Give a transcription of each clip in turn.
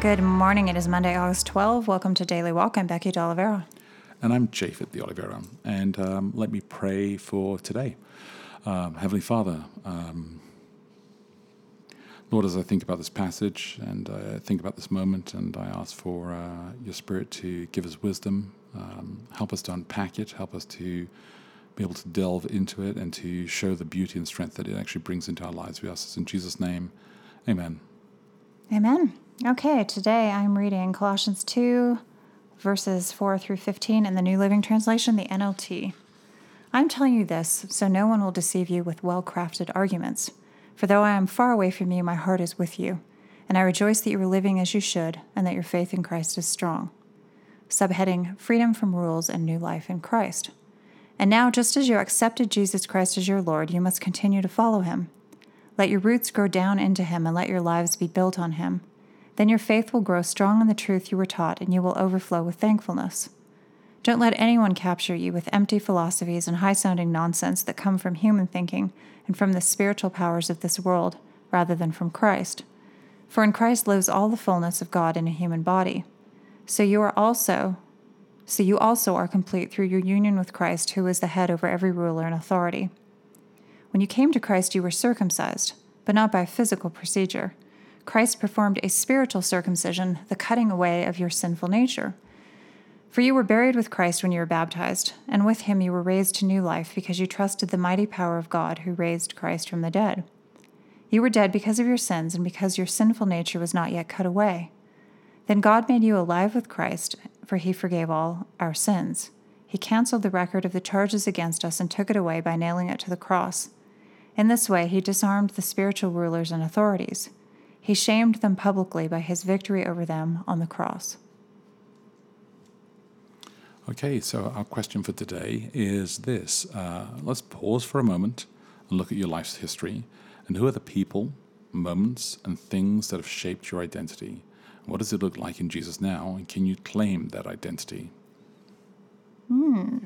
Good morning. It is Monday, August 12. Welcome to Daily Walk. I'm Becky D'Oliveira. And I'm Japhet De Oliveira. And um, let me pray for today. Um, Heavenly Father, um, Lord, as I think about this passage and I think about this moment, and I ask for uh, your Spirit to give us wisdom, um, help us to unpack it, help us to be able to delve into it, and to show the beauty and strength that it actually brings into our lives. We ask this in Jesus' name. Amen. Amen. Okay, today I'm reading Colossians 2, verses 4 through 15 in the New Living Translation, the NLT. I'm telling you this so no one will deceive you with well crafted arguments. For though I am far away from you, my heart is with you, and I rejoice that you are living as you should, and that your faith in Christ is strong. Subheading Freedom from Rules and New Life in Christ. And now, just as you accepted Jesus Christ as your Lord, you must continue to follow him. Let your roots grow down into him, and let your lives be built on him. Then your faith will grow strong in the truth you were taught, and you will overflow with thankfulness. Don't let anyone capture you with empty philosophies and high sounding nonsense that come from human thinking and from the spiritual powers of this world, rather than from Christ. For in Christ lives all the fullness of God in a human body. So you are also so you also are complete through your union with Christ, who is the head over every ruler and authority. When you came to Christ, you were circumcised, but not by physical procedure. Christ performed a spiritual circumcision, the cutting away of your sinful nature. For you were buried with Christ when you were baptized, and with him you were raised to new life because you trusted the mighty power of God who raised Christ from the dead. You were dead because of your sins and because your sinful nature was not yet cut away. Then God made you alive with Christ, for he forgave all our sins. He canceled the record of the charges against us and took it away by nailing it to the cross. In this way, he disarmed the spiritual rulers and authorities. He shamed them publicly by his victory over them on the cross. Okay, so our question for today is this. Uh, let's pause for a moment and look at your life's history. And who are the people, moments, and things that have shaped your identity? What does it look like in Jesus now? And can you claim that identity? Hmm.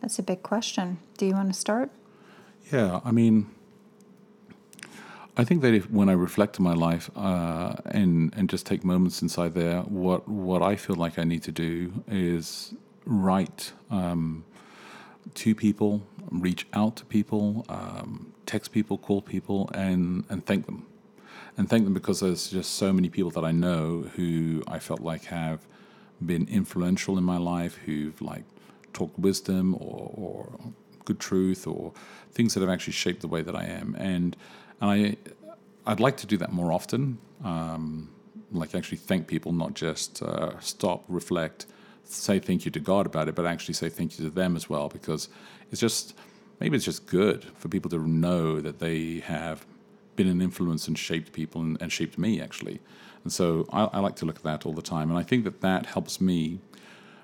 That's a big question. Do you want to start? Yeah, I mean, I think that if, when I reflect on my life uh, and and just take moments inside there, what what I feel like I need to do is write um, to people, reach out to people, um, text people, call people, and and thank them, and thank them because there's just so many people that I know who I felt like have been influential in my life, who've like talked wisdom or, or good truth or things that have actually shaped the way that I am, and and I, I'd like to do that more often. Um, like actually thank people, not just uh, stop, reflect, say thank you to God about it, but actually say thank you to them as well, because it's just maybe it's just good for people to know that they have been an influence and shaped people and, and shaped me actually. And so I, I, like to look at that all the time, and I think that that helps me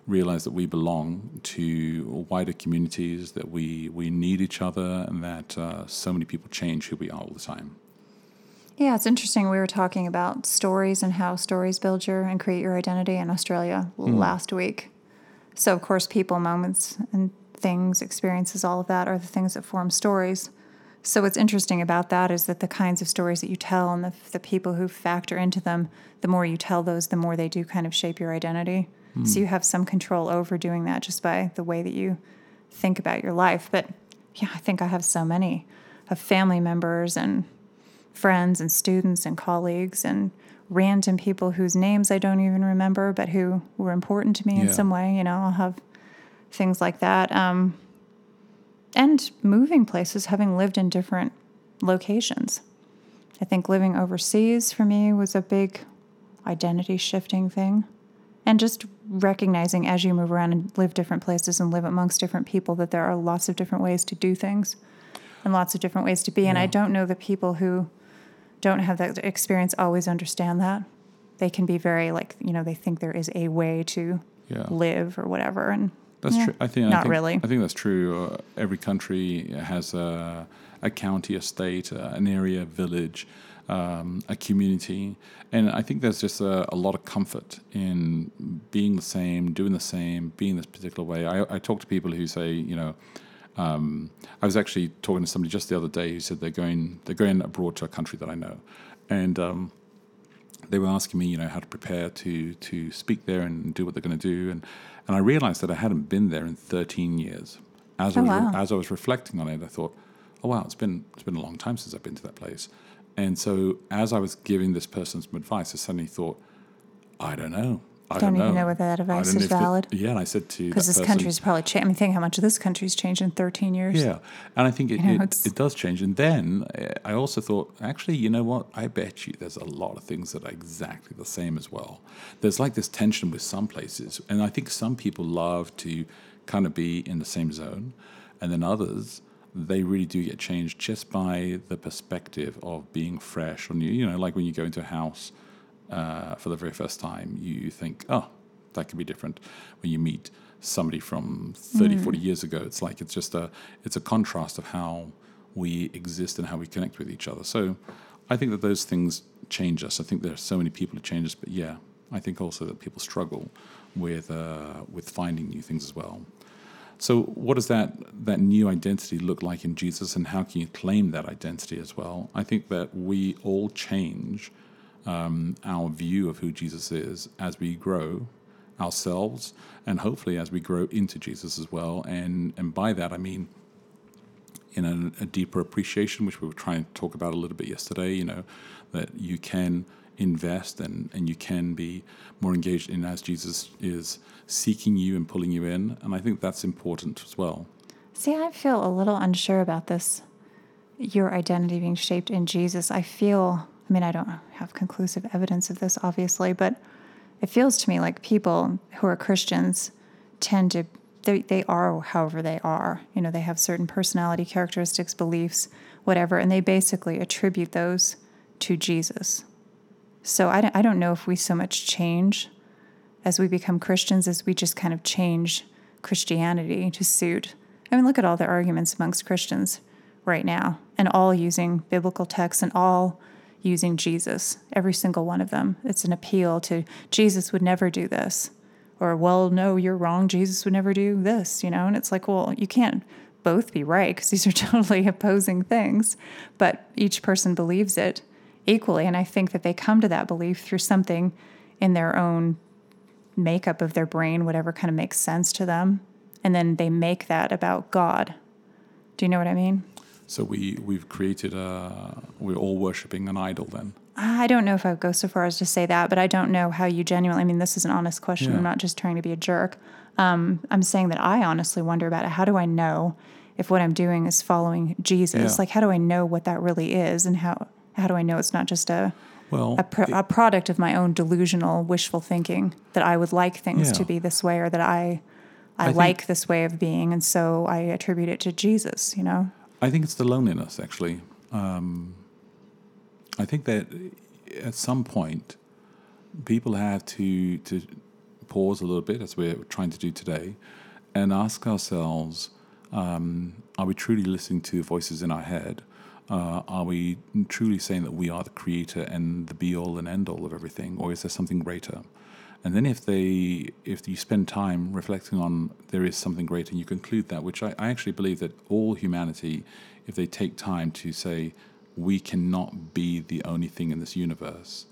realize that we belong to wider communities, that we we need each other, and that uh, so many people change who we are all the time. Yeah, it's interesting. We were talking about stories and how stories build your and create your identity in Australia mm. last week. So, of course, people, moments, and things, experiences, all of that are the things that form stories. So, what's interesting about that is that the kinds of stories that you tell and the, the people who factor into them, the more you tell those, the more they do kind of shape your identity. Mm. So, you have some control over doing that just by the way that you think about your life. But yeah, I think I have so many of family members and friends and students and colleagues and random people whose names I don't even remember, but who were important to me yeah. in some way. You know, I'll have things like that. Um, and moving places, having lived in different locations. I think living overseas for me was a big identity shifting thing. And just recognizing as you move around and live different places and live amongst different people that there are lots of different ways to do things and lots of different ways to be. Yeah. And I don't know the people who don't have that experience always understand that. they can be very like you know they think there is a way to Yeah. live or whatever, and That's yeah, true. I think I not think- really. I think that's true. Uh, every country has a, a county, a state, uh, an area, a village, um, a community, and I think there's just a, a lot of comfort in being the same, doing the same, being this particular way. I, I talk to people who say, you know. Um, I was actually talking to somebody just the other day who said they're going they're going abroad to a country that I know, and um, they were asking me, you know, how to prepare to to speak there and do what they're going to do, and and I realized that I hadn't been there in 13 years. As I Oh, was wow. as I was reflecting on it, I thought, oh wow, it's been it's been a long time since I've been to that place, and so as I was giving this person some advice, I suddenly thought, I don't know. I Don't don't, even know. know whether that advice is valid. yeah, and I said to because this person- country's probably changed. I mean, think how much this country's changed in 13 years. yeah, and I think it, You know, it, it does change. And then uh, I also thought, actually, you know what? I bet you there's a lot of things that are exactly the same as well. There's like this tension with some places, and I think some people love to kind of be in the same zone, and then others they really do get changed just by the perspective of being fresh or new. You know, like when you go into a house uh, for the very first time, you think, oh, that could be different. When you meet somebody from 30, 40 years ago, it's like it's just a it's a contrast of how we exist and how we connect with each other. So I think that those things change us. I think there are so many people who change us, but yeah, I think also that people struggle with uh, with finding new things as well. So, what does that that new identity look like in Jesus, and how can you claim that identity as well? I think that we all change um, our view of who Jesus is as we grow ourselves, and hopefully as we grow into Jesus as well. And and by that I mean in a, a deeper appreciation, which we were trying to talk about a little bit yesterday. You know that you can invest and and you can be more engaged in as Jesus is seeking you and pulling you in, and I think that's important as well. See, I feel a little unsure about this. Your identity being shaped in Jesus. I feel, I mean, I don't have conclusive evidence of this, obviously, but it feels to me like people who are Christians tend to, they, they are however they are. You know, they have certain personality characteristics, beliefs, whatever, and they basically attribute those to Jesus. So I don't, I don't know if we so much change as we become Christians as we just kind of change Christianity to suit. I mean, look at all the arguments amongst Christians right now, and all using biblical texts and all using Jesus, every single one of them. It's an appeal to Jesus would never do this. Or, well, no, you're wrong. Jesus would never do this, you know? And it's like, well, you can't both be right because these are totally opposing things, but each person believes it equally. And I think that they come to that belief through something in their own makeup of their brain, whatever kind of makes sense to them. And then they make that about God. Do you know what I mean? So we we've created a we're all worshiping an idol then. I don't know if I would go so far as to say that, but I don't know how you genuinely. I mean, this is an honest question. Yeah. I'm not just trying to be a jerk. Um, I'm saying that I honestly wonder about it. How do I know if what I'm doing is following Jesus? Yeah. Like, how do I know what that really is, and how how do I know it's not just a Well, a, pro- a product of my own delusional, wishful thinking that I would like things to be this way, or that I I, think- like this way of being, and so I attribute it to Jesus. You know? I think it's the loneliness, actually. Um, I think that at some point, people have to to pause a little bit, as we're trying to do today, and ask ourselves: um, Are we truly listening to voices in our head? Uh, are we truly saying that we are the creator and the be all and end all of everything, or is there something greater? And then if they, if you spend time reflecting on there is something greater, and you conclude that, which I, I actually believe that all humanity, if they take time to say, we cannot be the only thing in this universe,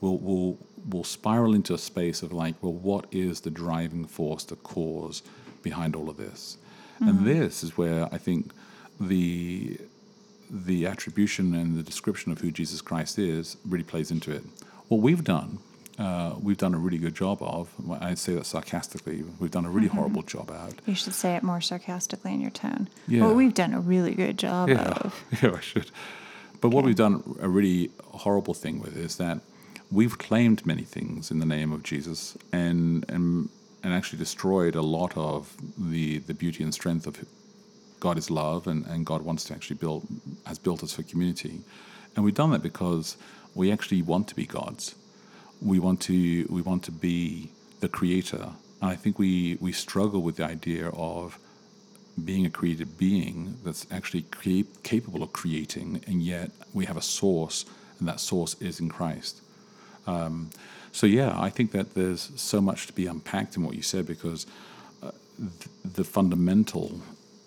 will will will spiral into a space of like, well, what is the driving force, the cause behind all of this? And this is where I think the the attribution and the description of who Jesus Christ is really plays into it. What we've done, uh, we've done a really good job of. I say that sarcastically. We've done a really horrible job out. You should say it more sarcastically in your tone. Yeah. Well, we've done a really good job Yeah, of. yeah, I should. But what we've done a really horrible thing with is that we've claimed many things in the name of Jesus and and and actually destroyed a lot of the the beauty and strength of God is love and, and God wants to actually build has built us for community. And we've done that because we actually want to be gods. we want to we want to be the creator. And I think we we struggle with the idea of being a created being that's actually cap- capable of creating, and yet we have a source, and that source is in Christ. Um, so yeah, I think that there's so much to be unpacked in what you said because uh, th- the fundamental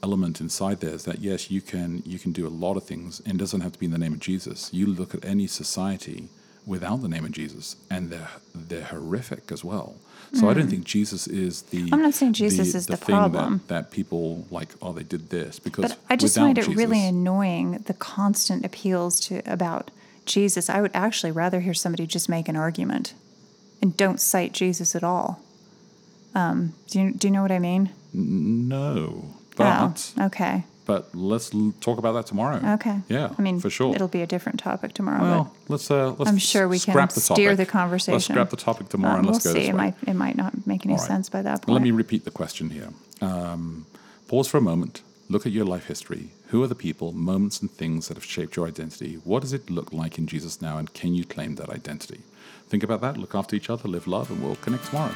element inside there is that yes, you can you can do a lot of things, and it doesn't have to be in the name of Jesus. You look at any society without the name of Jesus, and they're they're horrific as well. So I don't think Jesus is the. Hmm. I'm not saying Jesus is the thing problem. That, that people like. Oh, they did this because. But I just find it Jesus, really annoying the constant appeals to about Jesus. I would actually rather hear somebody just make an argument and don't cite Jesus at all. Um, do you do you know what I mean? No, but oh, okay, but let's l- talk about that tomorrow. okay. Yeah, I mean, for sure. it'll be a different topic tomorrow. Well, let's uh, let's. I'm sure we can scrap the steer topic. the conversation. Let's scrap the topic tomorrow uh, and we'll let's go see. It might it might not make any right. sense by that point. Let me repeat the question here. Um, pause for a moment. Look at your life history. Who are the people, moments, and things that have shaped your identity? What does it look like in Jesus now, and can you claim that identity? Think about that. Look after each other. Live love, and we'll connect tomorrow.